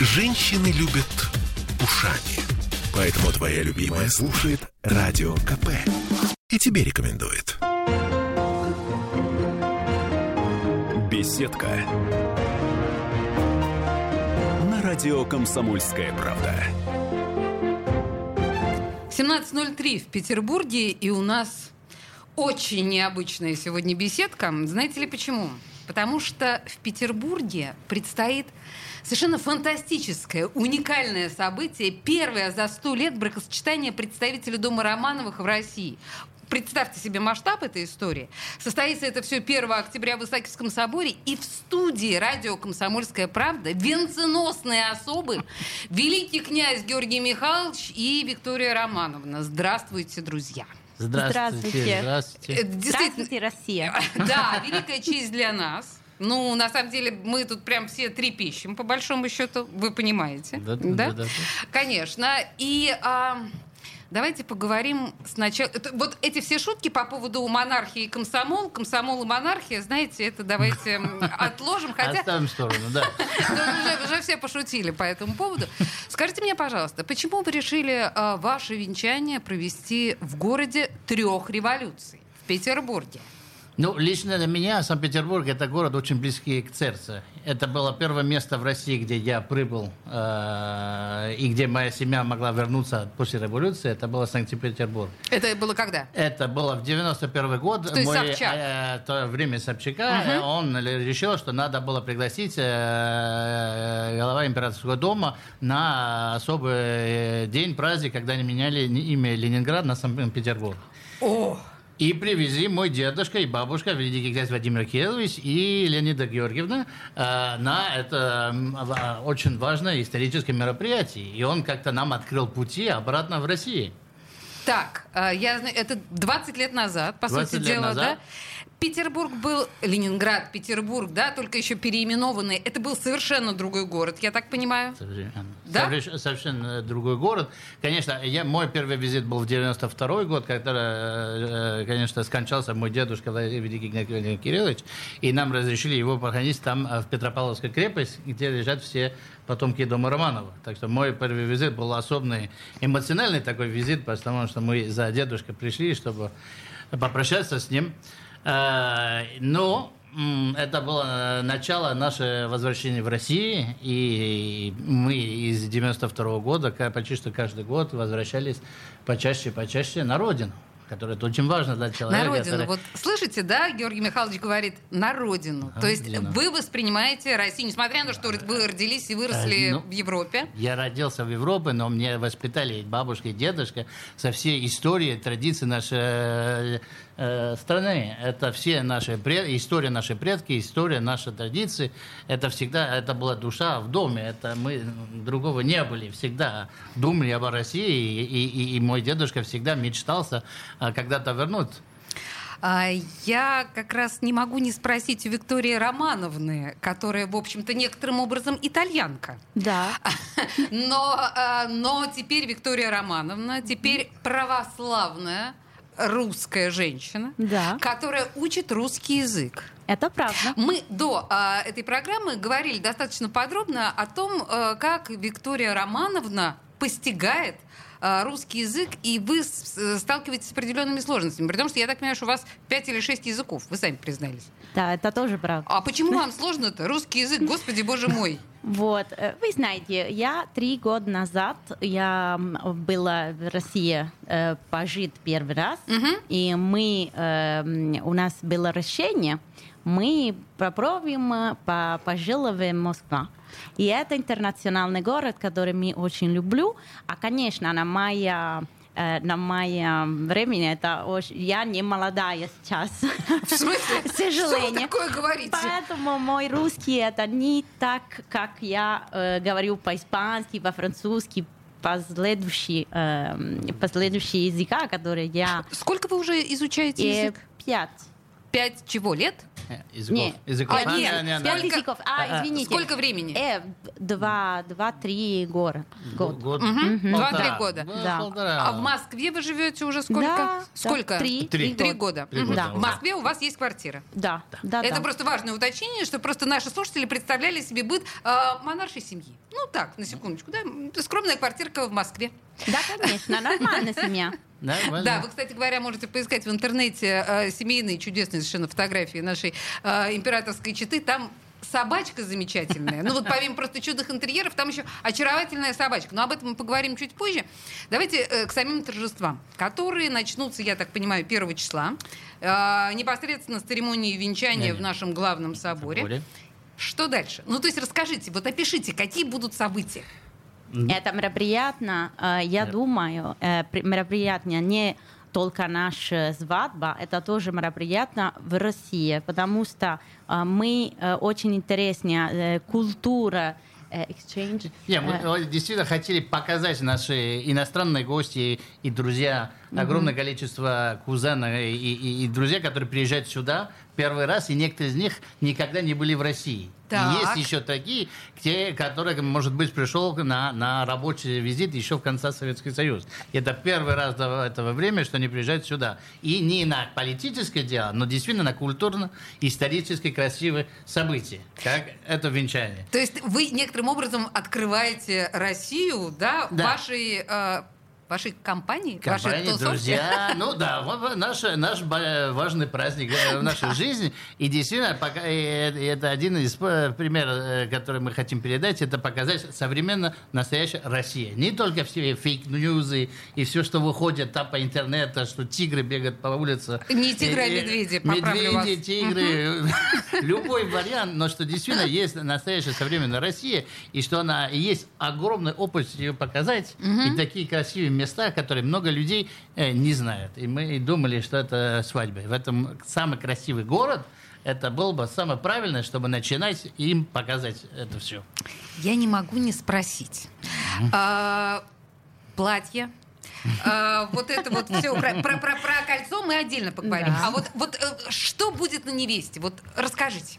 Женщины любят ушами. Поэтому твоя любимая слушает Радио КП. И тебе рекомендует. Беседка. На радио «Комсомольская правда». 17.03 в Петербурге, и у нас очень необычная сегодня беседка. Знаете ли почему? Потому что в Петербурге предстоит совершенно фантастическое, уникальное событие. Первое за сто лет бракосочетание представителей Дома Романовых в России. Представьте себе масштаб этой истории. Состоится это все 1 октября в Исаакиевском соборе. И в студии радио «Комсомольская правда» венценосные особы великий князь Георгий Михайлович и Виктория Романовна. Здравствуйте, друзья. Здравствуйте. Здравствуйте. Э, Действительно, Здравствуйте, Россия. да, великая честь для нас. Ну, на самом деле, мы тут прям все трепещем, по большому счету, вы понимаете. Да, да, да, да. Конечно. И а, давайте поговорим сначала... это- вот эти все шутки по поводу монархии и комсомол, комсомол и монархия, знаете, это давайте отложим, хотя... Оставим в сторону, да. Да, уже, уже все пошутили по этому поводу. Скажите мне, пожалуйста, почему вы решили а, ваше венчание провести в городе трех революций, в Петербурге? Ну, лично для меня Санкт-Петербург – это город очень близкий к сердцу. Это было первое место в России, где я прибыл, э, и где моя семья могла вернуться после революции. Это было Санкт-Петербург. Это было когда? Это было в 91 год. То есть Собчак. э, то время Собчака. э, Он решил, что надо было пригласить э, глава императорского дома на особый э, день, праздник, когда они меняли имя Ленинград на Санкт-Петербург. О, И привезли мой дедушка и бабушка, великий князь Владимир Кириллович и Леонида Георгиевна э, на это в- очень важное историческое мероприятие. И он как-то нам открыл пути обратно в Россию. Так, а, я это 20 лет назад, по 20 сути дела, назад. да? Петербург был, Ленинград, Петербург, да, только еще переименованный. Это был совершенно другой город, я так понимаю. Совершенно, Да? Соверш- совершенно другой город. Конечно, я, мой первый визит был в 92 год, когда, э, конечно, скончался мой дедушка Великий Владимир Кириллович, и нам разрешили его похоронить там, э, в Петропавловской крепость, где лежат все потомки дома Романова. Так что мой первый визит был особенный, эмоциональный такой визит, потому что мы за дедушкой пришли, чтобы попрощаться с ним. Э, Но это было э, начало нашего возвращения в Россию, и мы из 92 года ка- почти что каждый год возвращались почаще, почаще на родину, которая это очень важно для человека. На родину. который- Вот слышите, да, Георгий Михайлович говорит, на родину. То есть Родину. вы воспринимаете Россию, несмотря на то, что вы родились и выросли Э, ну, в Европе. Я родился в Европе, но мне воспитали бабушка и дедушка со всей историей, традиции нашей э, э, страны. Это все наши пред- история нашей предки, история нашей традиции. Это всегда, это была душа в доме. Это мы другого не были. Всегда думали об России, и, и- и мой дедушка всегда мечтался э, когда-то вернуться. А, Я как раз не могу не спросить у Виктории Романовны, которая, в общем-то, некоторым образом итальянка. Да. Но, а, но теперь Виктория Романовна, теперь православная русская женщина, Да. которая учит русский язык. Это правда. Мы до а, этой программы говорили достаточно подробно о том, а, как Виктория Романовна постигает а, русский язык, и вы сталкиваетесь с определенными сложностями. При том, что я так понимаю, что у вас 5 или 6 языков, вы сами признались. Да, это тоже правда. А почему вам сложно-то? Русский язык, господи, боже мой. Вот, э, вы знаете, я три года назад я была в России э, пожить первый раз, и мы э, у нас было решение, мы попробуем э, по пожила в Москва. И это интернациональный город, который мы очень люблю. А, конечно, на моя на моем времени это очень... Я не молодая сейчас. В смысле? К Что вы сожалению. такое говорите? Поэтому мой русский это не так, как я э, говорю по-испански, по-французски, последующие, э, последующие языка, которые я... Сколько вы уже изучаете э, язык? пять. Пять чего лет? Языков. Не, Языков. А, нет, не, не, пять Сколько- языков. А, извините. Сколько времени? Э, два, два-три года. Год. Год. Два-три Полтора. года. Да. полтора. А в Москве вы живете уже сколько? Да, сколько? да, три. Три. Три года. Три года, Да. да. В Москве у вас есть квартира. Да, да, Это да. просто важное уточнение, что просто наши слушатели представляли себе быт э, монаршей семьи. Ну так, на секундочку, да, скромная квартирка в Москве. Да, конечно, нормальная семья. Нормально. Да, вы, кстати говоря, можете поискать в интернете э, семейные чудесные совершенно фотографии нашей э, императорской четы. Там собачка замечательная. Ну вот помимо просто чудных интерьеров, там еще очаровательная собачка. Но об этом мы поговорим чуть позже. Давайте э, к самим торжествам, которые начнутся, я так понимаю, 1 числа. Э, непосредственно с церемонии венчания в нашем главном соборе. Соборе. Что дальше? Ну, то есть расскажите, вот опишите, какие будут события. Это мероприятие, э, я думаю, э, при- мероприятие не только наша свадьба, это тоже мероприятие в России, потому что э, мы э, очень интересная э, культура э, exchange. Не, мы э, э, действительно хотели показать наши иностранные гости и друзья, огромное количество кузенов и, и- и друзья, которые приезжают сюда первый раз, и некоторые из них никогда не были в России. Так. есть еще такие, те, которые, может быть, пришел на, на рабочий визит еще в конце Советский Союз. Это первый раз до этого времени, что они приезжают сюда. И не на политическое дело, но действительно на культурно-историческое красивое событие, как это венчание. То есть вы некоторым образом открываете Россию, да, Да. вашей, э, вашей компании, вашей Компания, тусовки? друзья. Ну да, наш, наш важный праздник э, в нашей жизни. И действительно, пока, э, это один из э, примеров, который мы хотим передать, это показать современно настоящая Россия. Не только все фейк-ньюзы и все, что выходит там по интернету, что тигры бегают по улице. Не тигры, а медведи, поправлю вас. Медведи, тигры, любой вариант, но что действительно есть настоящая современная Россия, и что она есть огромный опыт ее показать, и такие красивые места, которые много людей э, не знают. И мы думали, что это свадьба. В этом самый красивый город, это было бы самое правильное, чтобы начинать им показать это все. Я не могу не спросить. А, Платье. а, вот это вот все про, про- про- про кольцо мы отдельно поговорим. Да. А вот, вот э, что будет на невесте? Вот расскажите.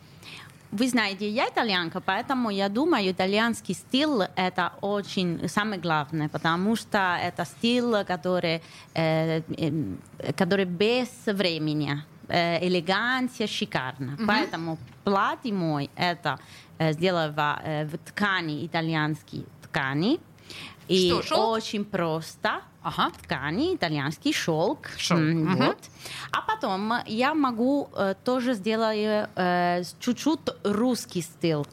Вы знаете, я итальянка, поэтому я думаю, итальянский стиль это очень самое главное, потому что это стиль, который, э, э, который без времени, э, элегантия, шикарно. Поэтому платье мой это э, сделано э, в ткани итальянской ткани. И Что, шелк? очень просто. Ага. ткани, итальянский шелк. Шелк, мгм. Вот. А потом я могу э, тоже сделать э, чуть-чуть русский стиль.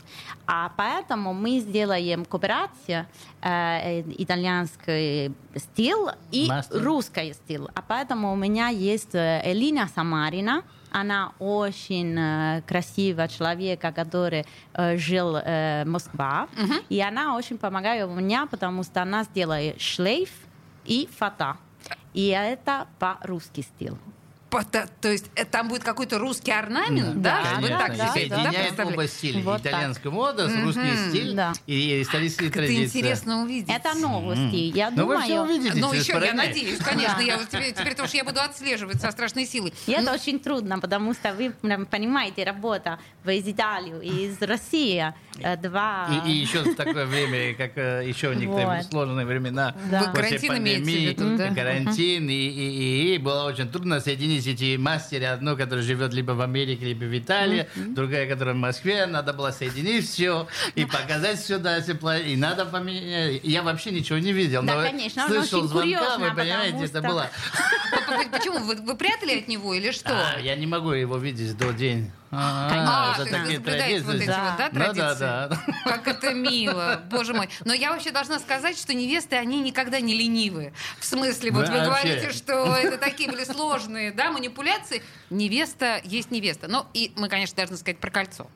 А поэтому мы сделаем кооперацию э, э, итальянский стиль и Мастер. русский стиль. А поэтому у меня есть э, Элина Самарина. Она очень э, красивая человек, который э, жил э, в Москве. И она очень помогает мне, потому что она сделает шлейф и фата. И это по-русски стиль. То есть э, там будет какой-то русский орнамент, да? Да, да, так да, это, да, Соединяет представляете? оба стиля. Вот так. Итальянская мода, с русский стиль Да. и исторические Как это традиции. интересно увидеть. Это новости. Я Ну вы все думаю, увидите Ну, еще, я надеюсь, конечно. Я вот теперь, теперь тоже я буду отслеживать со страшной силой. и это очень трудно, потому что вы понимаете, работа в- из Италии, из России, э, два... И, и еще в такое время, как э, еще некоторые Вот. сложные времена Да. После карантин имеете в пандемии, виду, да? карантин, и, и- и- и было очень трудно соединить эти мастери, одну, которая живет либо в Америке, либо в Италии, другая, которая в Москве, надо было соединить все и показать сюда тепла, и надо поменять. Я вообще ничего не видел, Да, но конечно, он слышал звонка, курьезно, вы понимаете, потому это что- было... Почему? Вы, вы прятали от него или что? А, я не могу его видеть до день. А, то есть вы такие вот, да, да, традиции? да. Как это мило, боже мой. Но я вообще должна сказать, что невесты, они никогда не ленивы. В смысле, вот вы говорите, что это такие были сложные, да, манипуляции. Невеста есть невеста. Ну, и мы, конечно, должны сказать про кольцо.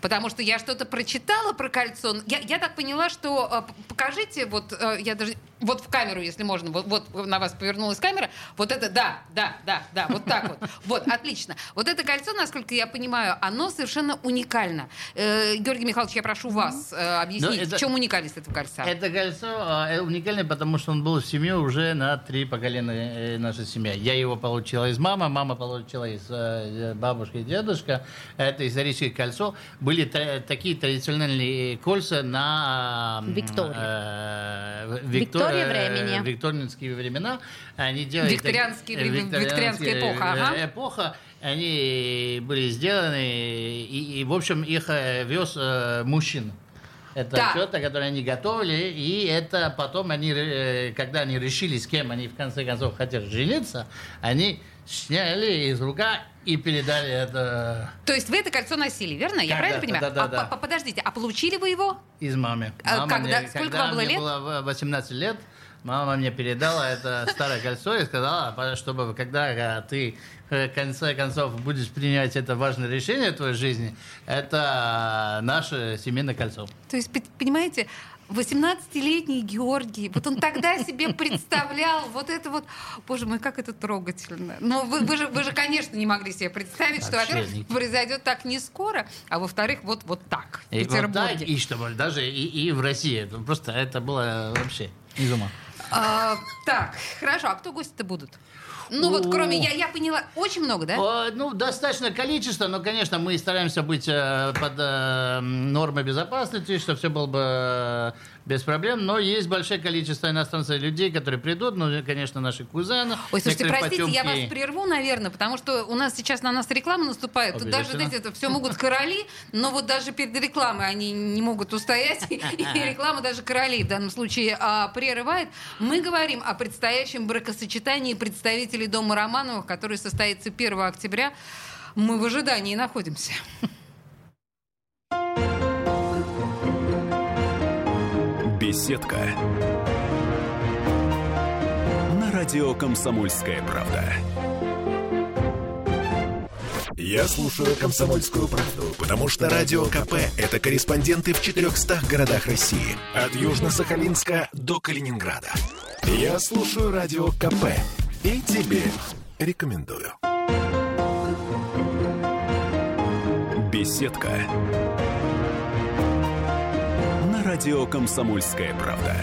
Потому что я что-то прочитала про кольцо. Я, я так поняла, что... э, Покажите, вот, э, я даже... вот в камеру, если можно, вот, вот на вас повернулась камера, вот это, да, да, да, да, вот так вот. Вот, отлично. Вот это кольцо, насколько я понимаю, оно совершенно уникально. Э, Георгий Михайлович, я прошу вас э, объяснить, Ну, это- в чем уникальность этого кольца? Это кольцо э, уникальное, потому что он был в семье уже на три поколения э, нашей семьи. Я его получила из мамы, мама получила из э, бабушки и дедушка. Это историческое кольцо. Были та- такие традиционные кольца на... Виктории. э, в- Виктории э, времени. викторианские времена. Они делали... Викторианские так- викторианская эпоха, э, ага. эпоха. Они были сделаны, и, и, в общем, их э, вез э, мужчина. Это Так. тета, которые они готовили, и это потом они, э, когда они решили, с кем они в конце концов хотят жениться, они сняли из рука и передали это То есть вы это кольцо носили, верно? Я правильно понимаю? да-да, а, да. по- подождите, а получили вы его? из мамы. А Мама когда- мне- сколько когда вам было мне лет? было в- 18 лет, мама мне передала это старое кольцо и сказала, «А, чтобы когда э, ты э, в конце концов будешь принимать это важное решение в твоей жизни, это наше семейное кольцо. То есть, понимаете, 18-летний Георгий, вот он тогда себе представлял вот это вот, боже мой, как это трогательно. Но вы, вы, же, вы же, конечно, не могли себе представить, что, во-первых, произойдет так не скоро, а во-вторых, вот, вот так, в И, вот так, Петербурге. и чтобы даже и, и в России. Просто это было вообще из ума. А, так, хорошо, а кто гости-то будут? Ну вот, кроме, я, я поняла, очень много, да? О, Ну, достаточно количество, но, конечно, мы стараемся быть э, под э, нормой безопасности, чтобы все было бы э, без проблем. Но есть большое количество иностранцев людей, которые придут, ну, конечно, наши кузены. Ой, слушайте, простите, я вас потемки. прерву, наверное, потому что у нас сейчас на нас реклама наступает. Тут даже, знаете, это все могут короли, но вот даже перед рекламой они не могут устоять, и реклама даже королей в данном случае а, прерывает. Мы говорим о предстоящем бракосочетании представителей Дома Романовых, который состоится 1 октября. Мы в ожидании находимся. Беседка. На радио «Комсомольская правда». Я слушаю «Комсомольскую правду», потому что «Радио КП» — это корреспонденты в 400 городах России. От Южно-Сахалинска до Калининграда. Я слушаю «Радио КП» и тебе рекомендую. Беседка. На радио «Комсомольская правда».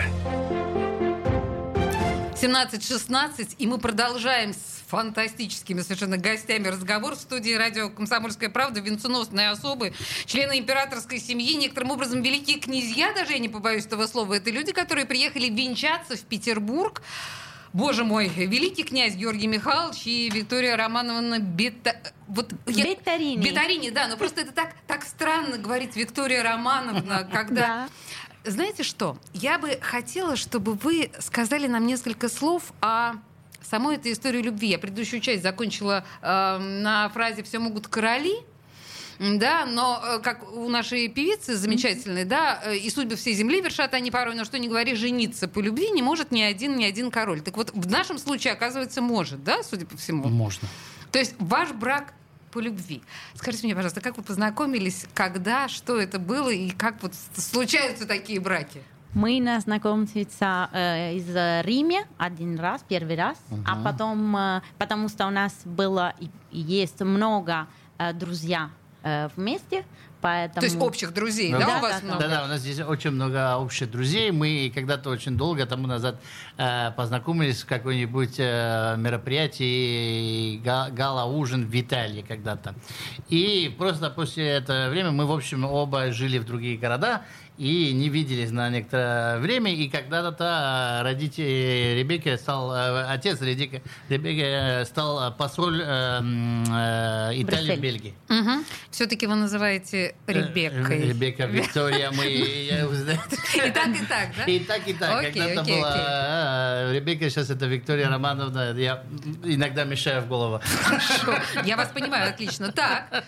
17.16, и мы продолжаем с фантастическими совершенно гостями разговор в студии радио «Комсомольская правда», венценосные особы, члены императорской семьи, некоторым образом великие князья, даже я не побоюсь этого слова, это люди, которые приехали венчаться в Петербург. Боже мой, великий князь Георгий Михайлович и Виктория Романовна Бета... Вот я- Бетарини. Бетарини, да, но просто это так, так странно говорить Виктория Романовна, когда... Знаете что? Я бы хотела, чтобы вы сказали нам несколько слов о самой этой истории любви. Я предыдущую часть закончила э, на фразе «все могут короли», да, но э, как у нашей певицы замечательной, да, э, и судьбы всей земли вершат они порой, но что не говори, жениться по любви не может ни один, ни один король. Так вот, в нашем случае, оказывается, может, да, судя по всему? Можно. То есть ваш брак по любви. Скажите мне, пожалуйста, как вы познакомились, когда, что это было и как вот случаются такие браки? Мы на знакомиться э, из Риме один раз, первый раз, а потом, э, потому что у нас было и и есть много э, друзья э, вместе, поэтому... То есть общих друзей, да, Да, у вас да, да. много? Да-да, у нас здесь очень много общих друзей. Мы когда-то очень долго тому назад э, познакомились в какой-нибудь э, мероприятии, га- гала-ужин в Италии когда-то. И просто после этого времени мы, в общем, оба жили в другие города и не виделись на некоторое время. И когда-то э, родители Ребекки стал, э, отец Ребекки, Ребекки э, стал посоль э, Италии в. Бельгии. Все-таки вы называете Ребеккой. Ребекка, Виктория, мы... И так, и так, да? И так, и так. Когда-то была Ребекка, сейчас это Виктория Романовна. Я иногда мешаю в голову. Хорошо. Я вас понимаю, отлично. Так,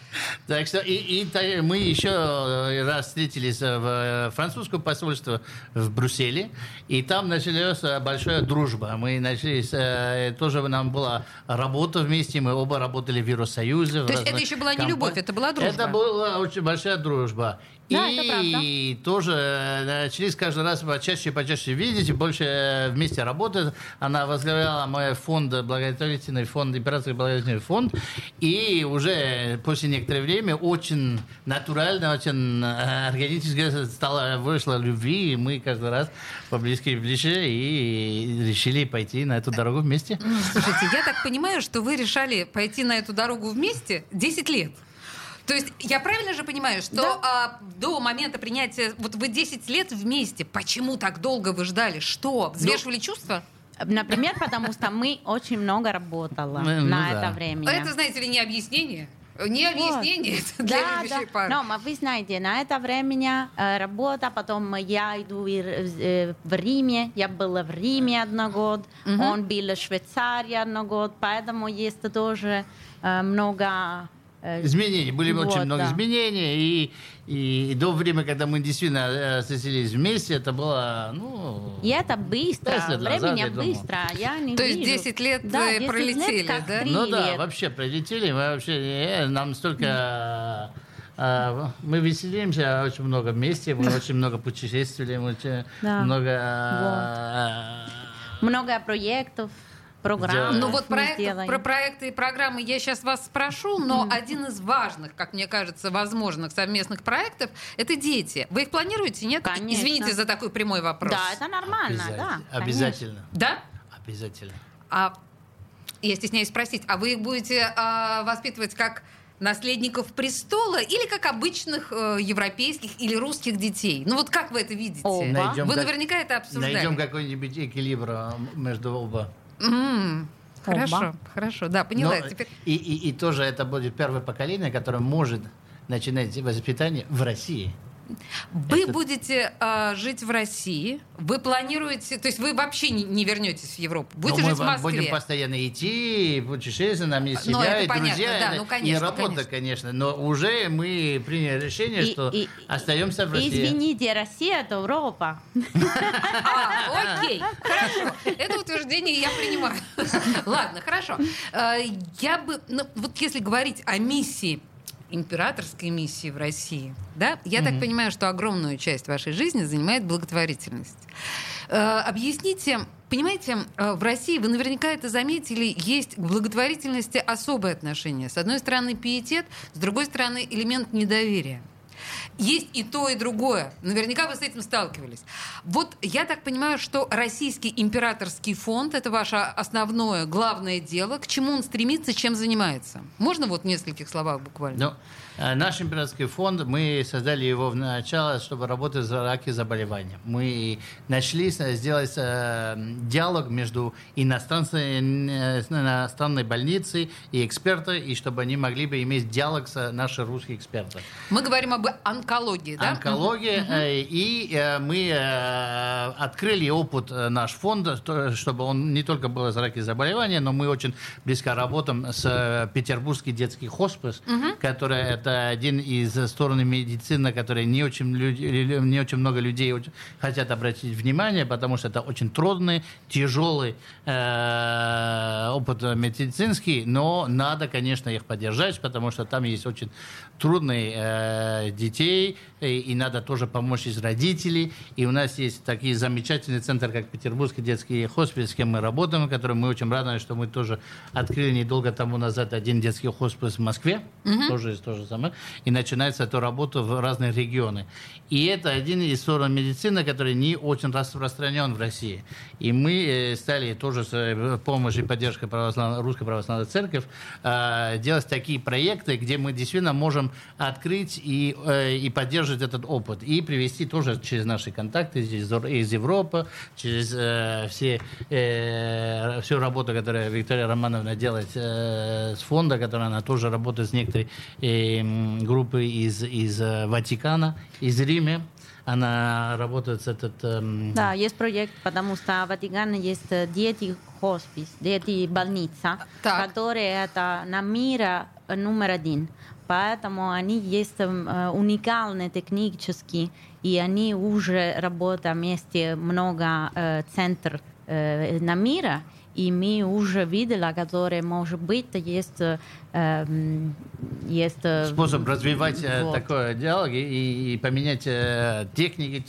Так что и, мы еще раз встретились в французское посольство в Брюсселе, и там началась э, большая дружба. Мы начали, э, тоже нам была работа вместе, мы оба работали в Евросоюзе. То есть это еще была не любовь, это была дружба? Это была очень большая дружба. Да, и это правда. тоже э, начались каждый раз почаще и почаще видеть, больше э, вместе работать. Она возглавляла мой фонд, благотворительный фонд, императорский благотворительный фонд. И уже после некоторого времени очень натурально, очень э, органически стала, вышла любви, и мы каждый раз поближе и ближе и решили пойти на эту дорогу вместе. Слушайте, я так понимаю, что вы решали пойти на эту дорогу вместе 10 лет. То есть я правильно же понимаю, что а, до момента принятия, вот вы 10 лет вместе, почему так долго вы ждали? Что, взвешивали чувства? Например, потому что мы очень много работала Ну, ну на да. это время. Это, знаете ли, не объяснение. Не объяснение это для Да, любящей да. пары. Но вы знаете, на это время э, работа, потом я иду э, в Риме, я была в Риме один год, он был в Швейцарии один год, поэтому есть тоже э, много... э, Изменений. Были Вот, очень много да. изменений. И, и до времени, когда мы действительно э, соселились вместе, это было, ну... И это быстро, лет назад, времени я быстро, я не То есть вижу. 10 лет, Да, э, 10 пролетели, лет, как да? Ну да, лет. вообще пролетели. Мы вообще, э, нам столько... э, Мы веселимся очень много вместе, мы очень много путешествовали, мы очень Да. много... э, Много проектов, программ. Ну вот проект- про проекты и программы я сейчас вас спрошу, но один из важных, как мне кажется, возможных совместных проектов – это дети. Вы их планируете, нет? Конечно. Извините за такой прямой вопрос. Да, это нормально, обязательно. да. конечно. Обязательно. Да? Обязательно. А я стесняюсь спросить, а вы их будете а, воспитывать как наследников престола или как обычных э, европейских или русских детей? Ну вот как вы это видите? Оба. Найдем Вы как- наверняка это обсуждали. Найдем какой-нибудь эквилибр между оба. М, Хорошо, Оба. хорошо, да, поняла. Но Теперь... и, и, и тоже это будет первое поколение, которое может начинать воспитание в России. Вы Это- будете а, жить в России, вы планируете, то есть вы вообще не, не вернетесь в Европу, будете Но жить в мы Москве. будем постоянно идти, путешествовать, нам есть Ну, семья это и понятно, друзья, да, и- ну, и конечно, работа, конечно. Но уже мы приняли решение, И- что и- остаемся в России. Извините, Россия это Европа. А, окей, хорошо. Это утверждение я принимаю. Ладно, хорошо. Э, Я бы, ну, вот если говорить о миссии императорской миссии в России, да, я так понимаю, что огромную часть вашей жизни занимает благотворительность. Э, Объясните, понимаете, э, в России, вы наверняка это заметили, есть к благотворительности особое отношение. С одной стороны пиетет, с другой стороны элемент недоверия. Есть и то, и другое. Наверняка вы с этим сталкивались. Вот я так понимаю, что Российский императорский фонд это ваше основное, главное дело. К чему он стремится, чем занимается? Можно вот в нескольких словах буквально? Ну, э, наш императорский фонд, мы создали его в начало, чтобы работать с раки заболевания. Мы нашли с- сделать э, диалог между иностранной, э, иностранной больницей и экспертой, и чтобы они могли бы иметь диалог с нашими русскими экспертами. Мы говорим об онкологии, да? онкология, э, и э, мы э, открыли опыт э, наш фонд, то- чтобы он не только был из раки заболевания, но мы очень близко работаем с э, Петербургский детский хоспис, который это один из сторон медицины, который не очень, люди, не очень много людей хотят обратить внимание, потому что это очень трудный, тяжелый э, опыт медицинский, но надо, конечно, их поддержать, потому что там есть очень трудные э, детей, и, и надо тоже помочь из родителей. И у нас есть такие замечательные центры, как Петербургский детский хоспис, с кем мы работаем, который мы очень рады, что мы тоже открыли недолго тому назад один детский хоспис в Москве, тоже есть то же самое, и начинается эту работу в разных регионах. И это один из сторон медицины, который не очень распространен в России. И мы э, стали тоже с э, помощью и поддержкой православ... Русской Православной Церкви э, делать такие проекты, где мы действительно можем открыть и, и поддерживать этот опыт. И привести тоже через наши контакты из, из Европы, через все, всю работу, которую Виктория Романовна делает с фонда, которая она тоже работает с некоторой м, группой из, из э, Ватикана, из Рима. Она работает с этот... эм, Да, есть проект, потому что в Ватикане есть э, дети хоспис, дети больница, Так. которые это на мира э, номер один. поэтому они есть э, уникальные технически, и они уже работают вместе много э, центров э, на мира, и мы уже видели, которые, может быть, есть, есть способ развивать вот. такое диалог и, и поменять техники,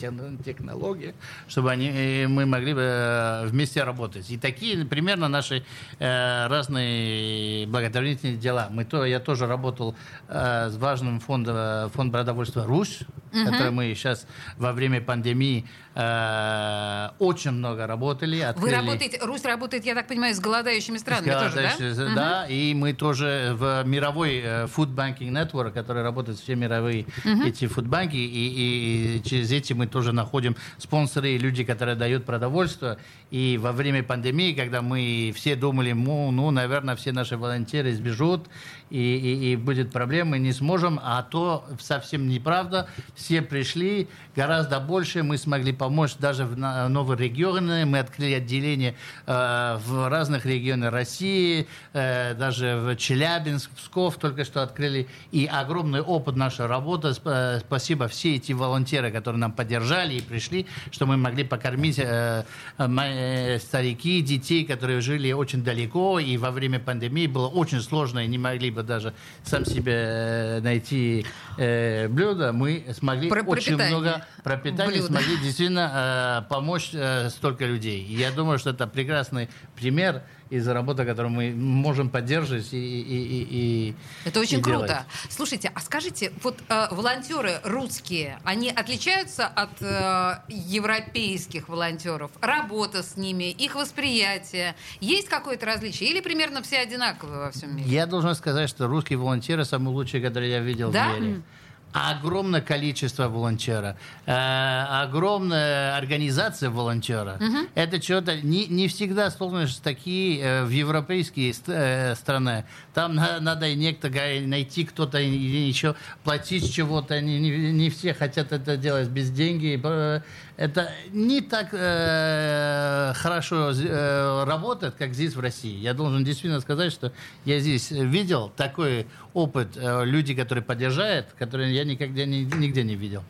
технологии, чтобы они, мы могли бы вместе работать. И такие примерно наши э, разные благотворительные дела. Мы то, я тоже работал э, с важным фондом фонд продовольствия «Русь», угу. который мы сейчас во время пандемии э, очень много работали. Открыли... Вы работаете, Русь работает, я так понимаю, с голодающими странами с голодающими, тоже, да? Да, угу. и мы тоже в мировой э, Food Banking Network, который работает все мировые угу. эти фудбанки, и, и, через эти мы тоже находим спонсоры, люди, которые дают продовольствие. И во время пандемии, когда мы все думали, ну, ну наверное, все наши волонтеры сбежут, и, и, и будет проблема, мы не сможем, а то совсем неправда. Все пришли, гораздо больше, мы смогли помочь даже в новые регионы, мы открыли отделение э, в разных регионах России, э, даже в Челябинск, Псков только что открыли, и огромный опыт нашей работы. Спасибо все эти волонтеры, которые нам поддержали и пришли, что мы могли покормить э, э, старики, детей, которые жили очень далеко, и во время пандемии было очень сложно, и не могли бы даже сам себе э, найти э, блюдо, мы смогли Про очень пропитание. много пропитания, смогли действительно э, помочь э, столько людей. И я думаю, что это прекрасный пример из-за работы, которую мы можем поддерживать и, и, и, Это очень и круто. Делать. Слушайте, а скажите, вот э, волонтеры русские, они отличаются от э, европейских волонтеров? Работа с ними, их восприятие, есть какое-то различие или примерно все одинаковые во всем мире? Я должен сказать, что русские волонтеры самые лучшие, которые я видел да? в мире огромное количество волонтера, э, огромная организация волонтера. Угу. Это что-то не, не всегда сложно такие э, в европейские э, страны. Там на, надо некто найти кто-то или еще платить чего-то. Не, не, не все хотят это делать без денег. Э, это не так э, хорошо э, работает, как здесь в России. Я должен действительно сказать, что я здесь видел такой опыт, э, люди, которые поддержают, которые я никогда нигде не видел.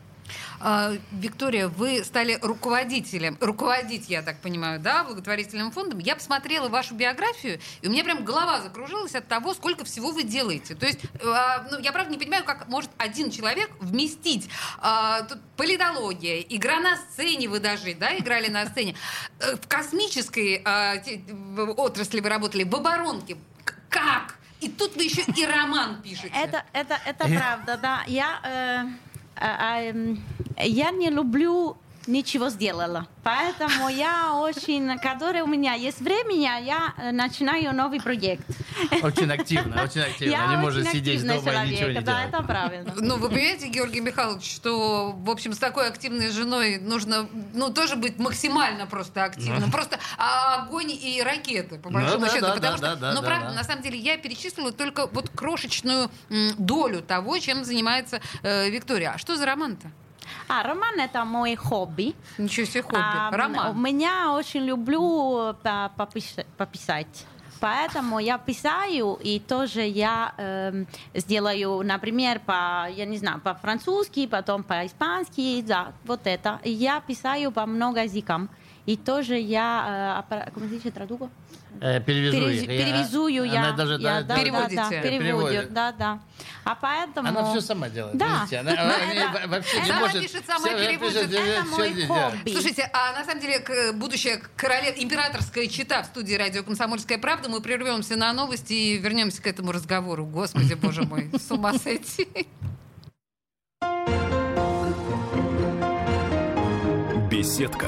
А, Виктория, вы стали руководителем, руководить, я так понимаю, да, благотворительным фондом. Я посмотрела вашу биографию, и у меня прям голова закружилась от того, сколько всего вы делаете. То есть, а, ну, я правда не понимаю, как может один человек вместить а, тут политология, игра на сцене, вы даже, да, играли на сцене, э, в космической отрасли вы работали, в оборонке. Как? И тут вы еще и роман пишете. Это, это, это правда, да. Я, э, э, э, я не люблю ничего сделала. Поэтому я очень, когда у меня есть время, я начинаю новый проект. Очень активно, очень активно. Я не может сидеть дома человек, и ничего не да, это правильно. Ну, вы понимаете, Георгий Михайлович, что, в общем, с такой активной женой нужно, ну, тоже быть максимально просто активным. Ну. Просто огонь и ракеты, по большому ну, счету. Да, потому да, что, да, ну, правда, да. на самом деле, я перечислила только вот крошечную долю того, чем занимается э, Виктория. А что за роман-то? А, роман это мой хобби. Ничего себе хобби. А, роман. У меня очень люблю пописать. Поэтому я писаю, и тоже я э, сделаю, например, по, я не знаю, по-французски, потом по-испански, да, вот это. Я писаю по много языкам. И тоже я, э, как se традуго? Перевезую. Перез, перевезую я. Она даже я, да, переводите. Да, да, переводит, да, да. А поэтому... Она все сама делает. Да. Видите, она, она вообще не может... пишет, сама переводит. Это мой хобби. Слушайте, а на самом деле будущая королева, императорская чита в студии радио «Комсомольская правда». Мы прервемся на новости и вернемся к этому разговору. Господи, боже мой, с ума сойти. Беседка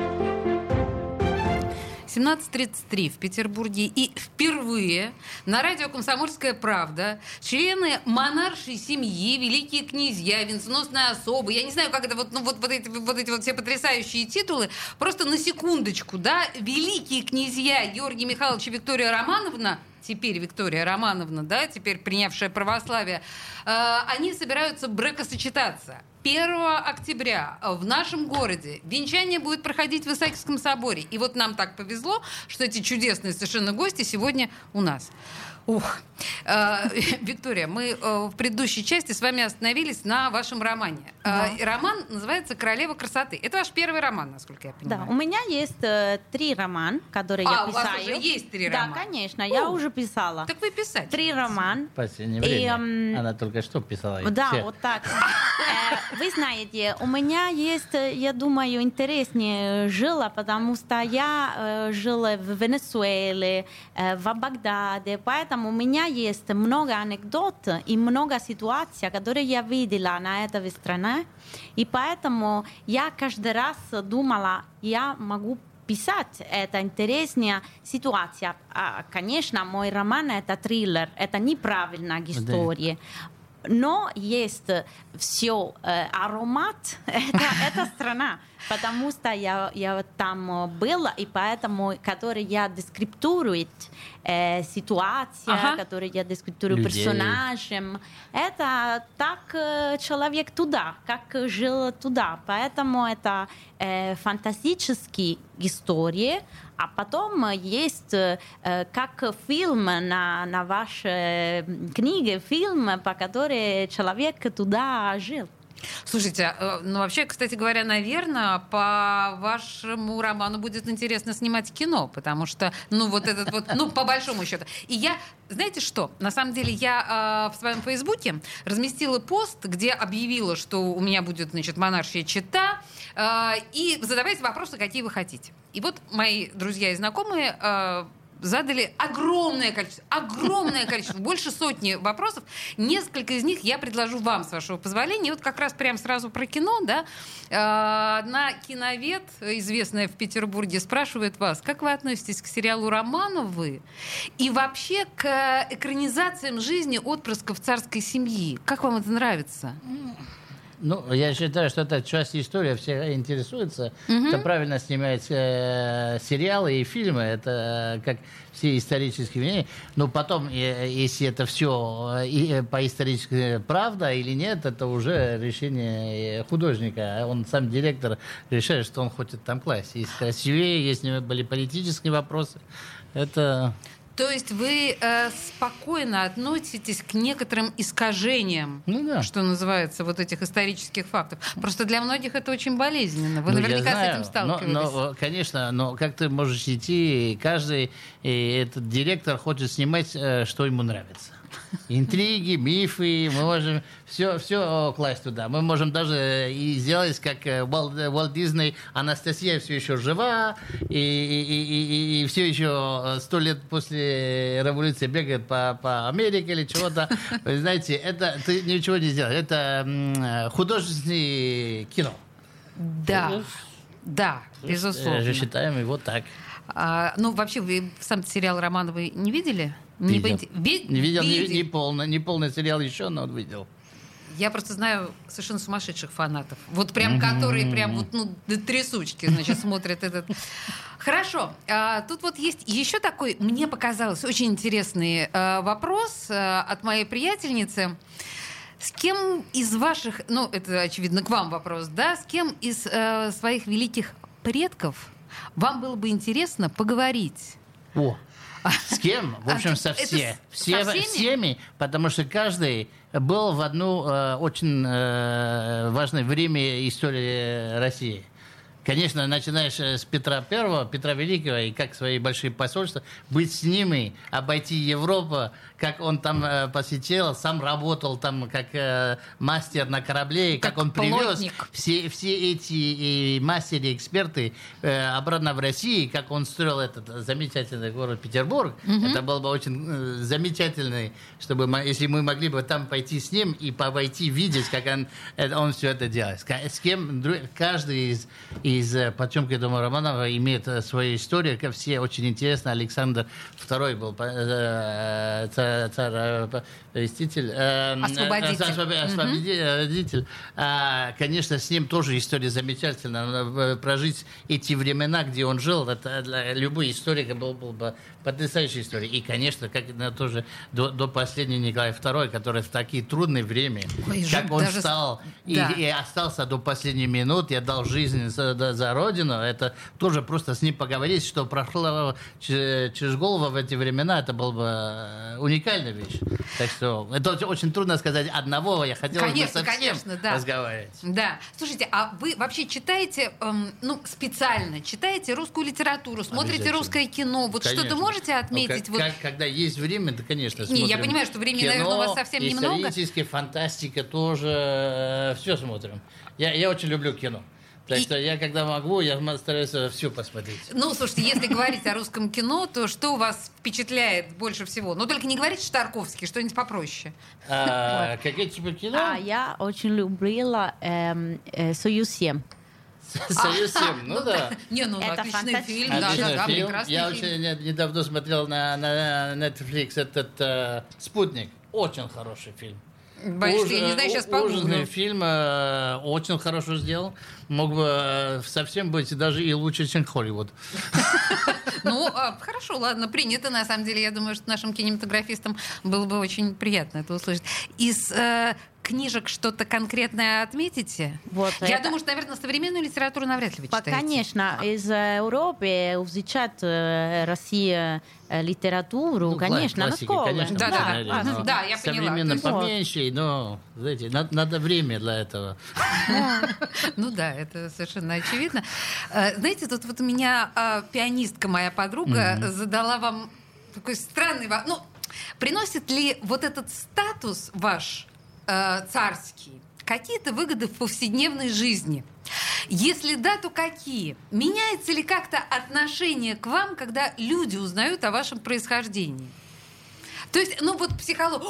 17.33 в Петербурге. И впервые на радио «Комсомольская правда» члены монаршей семьи, великие князья, венценосные особы, я не знаю, как это, вот, ну, вот, вот, эти, вот эти вот все потрясающие титулы, просто на секундочку, да, великие князья Георгий Михайлович и Виктория Романовна теперь Виктория Романовна, да, теперь принявшая православие, э, они собираются бракосочетаться. 1 октября в нашем городе венчание будет проходить в Исаакиевском соборе. И вот нам так повезло, что эти чудесные совершенно гости сегодня у нас. Ух. Э, Виктория, мы э, в предыдущей части с вами остановились на вашем романе. Да. Роман называется «Королева красоты». Это ваш первый роман, насколько я Да, понимаю. у меня есть три романа, которые А, я у вас писаю. уже есть три да, романа? конечно, я О. уже писала. Так вы писать. Три романа. В последнее И, время. м, Она только что писала. Да, все. вот так. Э, Вы знаете, у меня есть, э, я думаю, интереснее жила, потому что я э, жила в Венесуэле, в Багдаде, поэтому у меня есть много анекдот и много ситуаций, которые я видела на этой стране, и поэтому я каждый раз думала, я могу писать, это интересная ситуация. А, конечно, мой роман это триллер, это неправильная история. Но есть все аромат, это, это страна, потому что я, я там э, была, и поэтому, который я дескриптурую э, ситуация, Ага. который я дескриптурую Людей. персонажем, это так э, человек туда, как жил туда, поэтому это э, фантастические истории, а потом есть э, как фильм на, на вашей книге, фильм, по которой человек туда жил. Слушайте, э, ну вообще, кстати говоря, наверное, по вашему роману будет интересно снимать кино, потому что, ну вот этот вот, ну по большому счету. И я, знаете что, на самом деле я э, в своем фейсбуке разместила пост, где объявила, что у меня будет, значит, монаршия чита, э, и задавайте вопросы, какие вы хотите. И вот мои друзья и знакомые э, задали огромное количество, огромное количество, больше сотни вопросов. Несколько из них я предложу вам, с вашего позволения. И вот как раз прям сразу про кино, да. Одна киновед, известная в Петербурге, спрашивает вас, как вы относитесь к сериалу «Романовы» и вообще к экранизациям жизни отпрысков царской семьи? Как вам это нравится? Ну, я считаю, что это часть истории, все интересуются. Это правильно снимать э, сериалы и фильмы, это э, как все исторические вещи. Но потом, э, если это все по исторической правда или нет, это уже решение э, художника. Он сам директор решает, что он хочет там класть. Есть красивее, если были политические вопросы. Это То есть вы э, спокойно относитесь к некоторым искажениям, Ну да. что называется, вот этих исторических фактов. Просто для многих это очень болезненно. Вы Ну, наверняка знаю, с этим сталкивались. Но, но, конечно, но как ты можешь идти, каждый э, этот директор хочет снимать, э, что ему нравится. Интриги, мифы, мы можем все, все класть туда. Мы можем даже и сделать, как э, Уолт, Уолт Дисней, Анастасия все еще жива, и, и, и, и, все еще сто лет после революции бегает по, по Америке или чего-то. Вы знаете, это ты ничего не сделаешь. Это художественное кино. Да, да, безусловно. Э, же считаем его так. А, ну, вообще, вы сам сериал Романовой не видели? Не, Видел. Ви- Не видел, не, видели? не полный, не полный сериал еще, но вот видел. Я просто знаю совершенно сумасшедших фанатов. Вот прям, которые прям вот, ну, до трясучки, значит, смотрят этот... Хорошо. А, тут вот есть еще такой, мне показалось, очень интересный э, вопрос э, от моей приятельницы. С кем из ваших, ну, это, очевидно, к вам вопрос, да, с кем из э, своих великих предков вам было бы интересно поговорить? О, с кем? В общем, А, со это все. все со всеми? всеми, потому что каждый был в одно э, очень э, важное время истории России. Конечно, начинаешь э, с Петра Первого, Петра Великого, и как свои большие посольства, быть с ними, обойти Европу, как он там э, посетил, сам работал там как э, мастер на корабле, и как, Как он привез плотник. все, все эти э, мастери, эксперты э, обратно в Россию, как он строил этот замечательный город Петербург, это было бы очень э, замечательно, чтобы мы- если мы могли бы там пойти с ним и пойти видеть, как он, это- он все это делает. С кем каждый из, из э, «Потемки дома Романова» имеет э, свою историю, как все очень интересно. Александр II был э, царь, царь повеститель. Освободитель. Освободитель. А, конечно, с ним тоже история замечательная. Прожить эти времена, где он жил, это для любой историка был, был бы потрясающая история. И, конечно, как тоже до, до последнего Николая II, который в такие трудные время, Ой, как он даже... стал да. и, и остался до последней минуты, отдал жизнь за, за родину, это тоже просто с ним поговорить, что прошло через, голову в эти времена, это было бы э, уникальная вещь. Так что это очень трудно сказать одного, я хотел конечно, бы со конечно, да. разговаривать. Да. Слушайте, а вы вообще читаете, эм, ну, специально читаете русскую литературу, смотрите русское кино, вот что-то можете отметить? Ну, как, вот... когда есть время, то, конечно, Не, я понимаю, что времени, кино, наверное, у вас совсем немного. Фантастика тоже, э, все смотрим. Я, я очень люблю кино. Так и... что я, когда могу, я стараюсь все посмотреть. Ну, слушайте, если говорить о русском кино, то что вас впечатляет больше всего? Ну, только не говорите Штарковский, что-нибудь попроще. А, какие типы кино? А, я очень любила эм, э, «Союз-7». Союз-7, ну да. Не, ну отличный фильм, отличный да, фильм. Я очень недавно смотрел на Netflix этот э, «Спутник». Очень хороший фильм. Боюсь, Уж, я не знаю, сейчас погуглю. Ужасный фильм, э, очень хорошо сделал. Мог бы э, совсем быть даже и лучше, чем Холливуд. Ну, а, хорошо, ладно, принято. На самом деле, я думаю, что нашим кинематографистам было бы очень приятно это услышать. Из э, книжек что-то конкретное отметите? Вот Я это... думаю, что, наверное, современную литературу навряд ли вы читаете. Конечно. Из Европы изучать э, Россия э, литературу, ну, конечно, на конечно. Да, да, да, да, да, я поняла. Современно поменьше, но, знаете, надо, надо время для этого. Ну да, это совершенно очевидно. Э, знаете, тут вот у меня а, пианистка, моя подруга, задала вам такой странный вопрос. Ну, приносит ли вот этот статус ваш э, царский какие-то выгоды в повседневной жизни? Если да, то какие? Меняется ли как-то отношение к вам, когда люди узнают о вашем происхождении? То есть, ну вот психолог,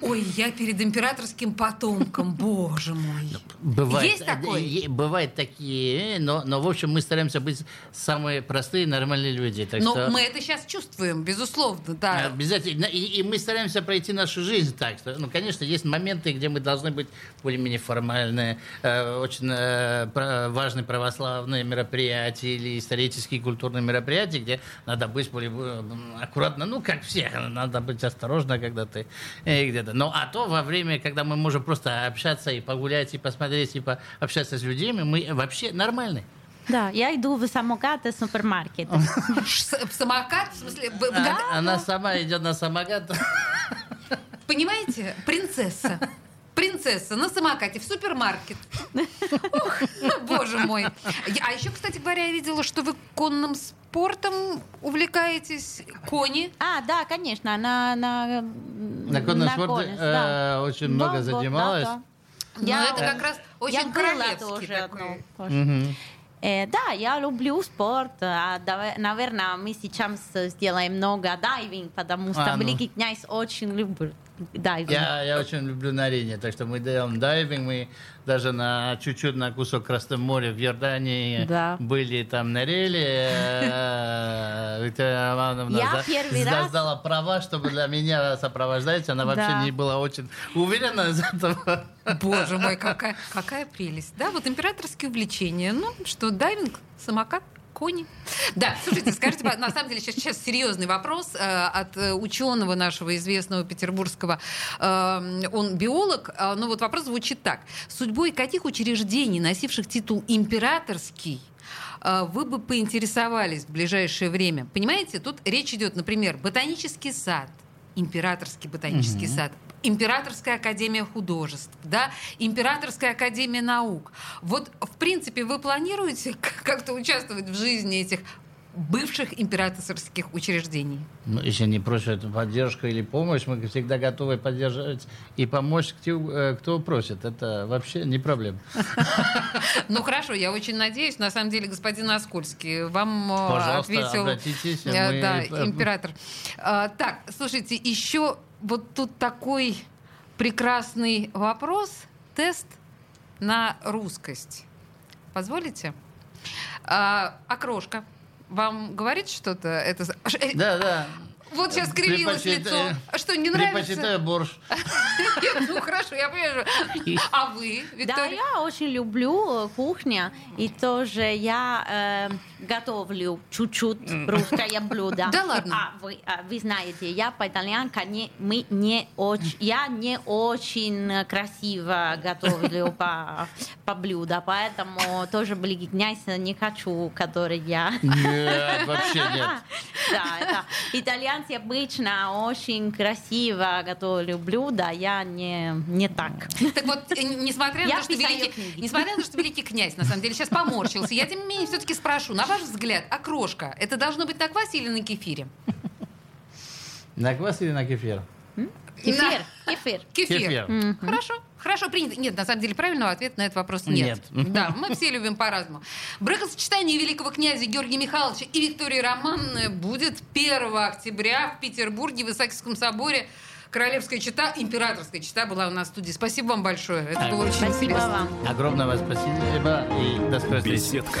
ой, я перед императорским потомком, боже мой. Бывает, Есть такое? Бывают такие, но, но в общем мы стараемся быть самые простые, нормальные люди. Так но что... мы это сейчас чувствуем, безусловно, да. Обязательно. И, и мы стараемся пройти нашу жизнь так. Что, ну, конечно, есть моменты, где мы должны быть более-менее формальные, э, очень э, важные православные мероприятия или исторические культурные мероприятия, где надо быть более э, аккуратно, ну, как все, надо быть осторожным осторожно, когда ты э, где-то. Ну, а то во время, когда мы можем просто общаться и погулять, и посмотреть, и пообщаться с людьми, мы вообще нормальные. Да, я иду в самокат и супермаркет. В самокат? В смысле? Да. Она сама идет на самокат. Понимаете? Принцесса принцесса на самокате в супермаркет. Ох, боже мой. А еще, кстати говоря, я видела, что вы конным спортом увлекаетесь. Кони. А, да, конечно. На, на, на конном спорте да. э, очень много да, занималась. Да, да. Я, это как раз очень я королевский тоже такой. Э, да, я люблю спорт. А, наверное, мы сейчас сделаем много дайвинг, потому что а, ну. Великий князь очень любит дайвинг. Я, я очень люблю на арене, так что мы делаем дайвинг, мы даже на чуть-чуть на кусок Красного моря в Иордании да. были там на реле. Э, Виктория Ивановна я первый раз... сдала права, чтобы для меня сопровождать. Она вообще да. не была очень уверена из этого. Боже мой, какая, какая прелесть. Да, вот императорские увлечения. Ну, что, дайвинг, самокат, кони. Да, слушайте, скажите, на самом деле сейчас, сейчас серьезный вопрос э, от э, ученого нашего известного петербургского. Э, он биолог, э, но вот вопрос звучит так. Судьбой каких учреждений, носивших титул императорский, э, вы бы поинтересовались в ближайшее время? Понимаете, тут речь идет, например, ботанический сад, императорский ботанический угу. сад, Императорская академия художеств, да, Императорская академия наук. Вот, в принципе, вы планируете как-то участвовать в жизни этих бывших императорских учреждений. Ну, если они просят поддержку или помощь, мы всегда готовы поддержать и помочь, э, кто просит. Это вообще не проблема. Ну хорошо, я очень надеюсь. На самом деле, господин Оскольский, вам э, ответил э, император. А, так, слушайте, еще вот тут такой прекрасный вопрос, тест на русскость. Позволите? А, окрошка. Вам говорит что-то? Это... э, Да, да. Вот сейчас скривилось Предпочитаю- лицо. А что, не нравится? Предпочитаю борщ. Ну хорошо, я понимаю. А вы, Да, Виктория? я очень люблю э, кухню, и тоже я э, готовлю чуть-чуть русское блюдо. Да ладно? А, вы, а, вы знаете, я по-итальянски не, мы не очень, я не очень красиво готовлю по, по блюду, поэтому тоже блин, князь не хочу, который я... Нет, вообще нет. Да, это итальянцы обычно очень красиво готовят блюда, я не, не так. Так вот, э, несмотря на то, что великий, несмотря на то, что великий князь, на самом деле, сейчас поморщился, я, тем не менее, все-таки спрошу, на ваш взгляд, окрошка, это должно быть на квасе или на кефире? На квас или на кефир? Кефир, кефир. Кефир. Кефир. Хорошо, хорошо, принято. Нет, на самом деле, правильного ответа на этот вопрос нет. Нет. Да, мы все любим по-разному. Бракосочетание великого князя Георгия Михайловича и Виктории Романовны будет 1 октября в Петербурге, в Исаакиевском соборе. Королевская чита, императорская чита была у нас в студии. Спасибо вам большое. Это было очень Спасибо интересно. вам. Огромное вам спасибо и до скорой встречи. Беседка.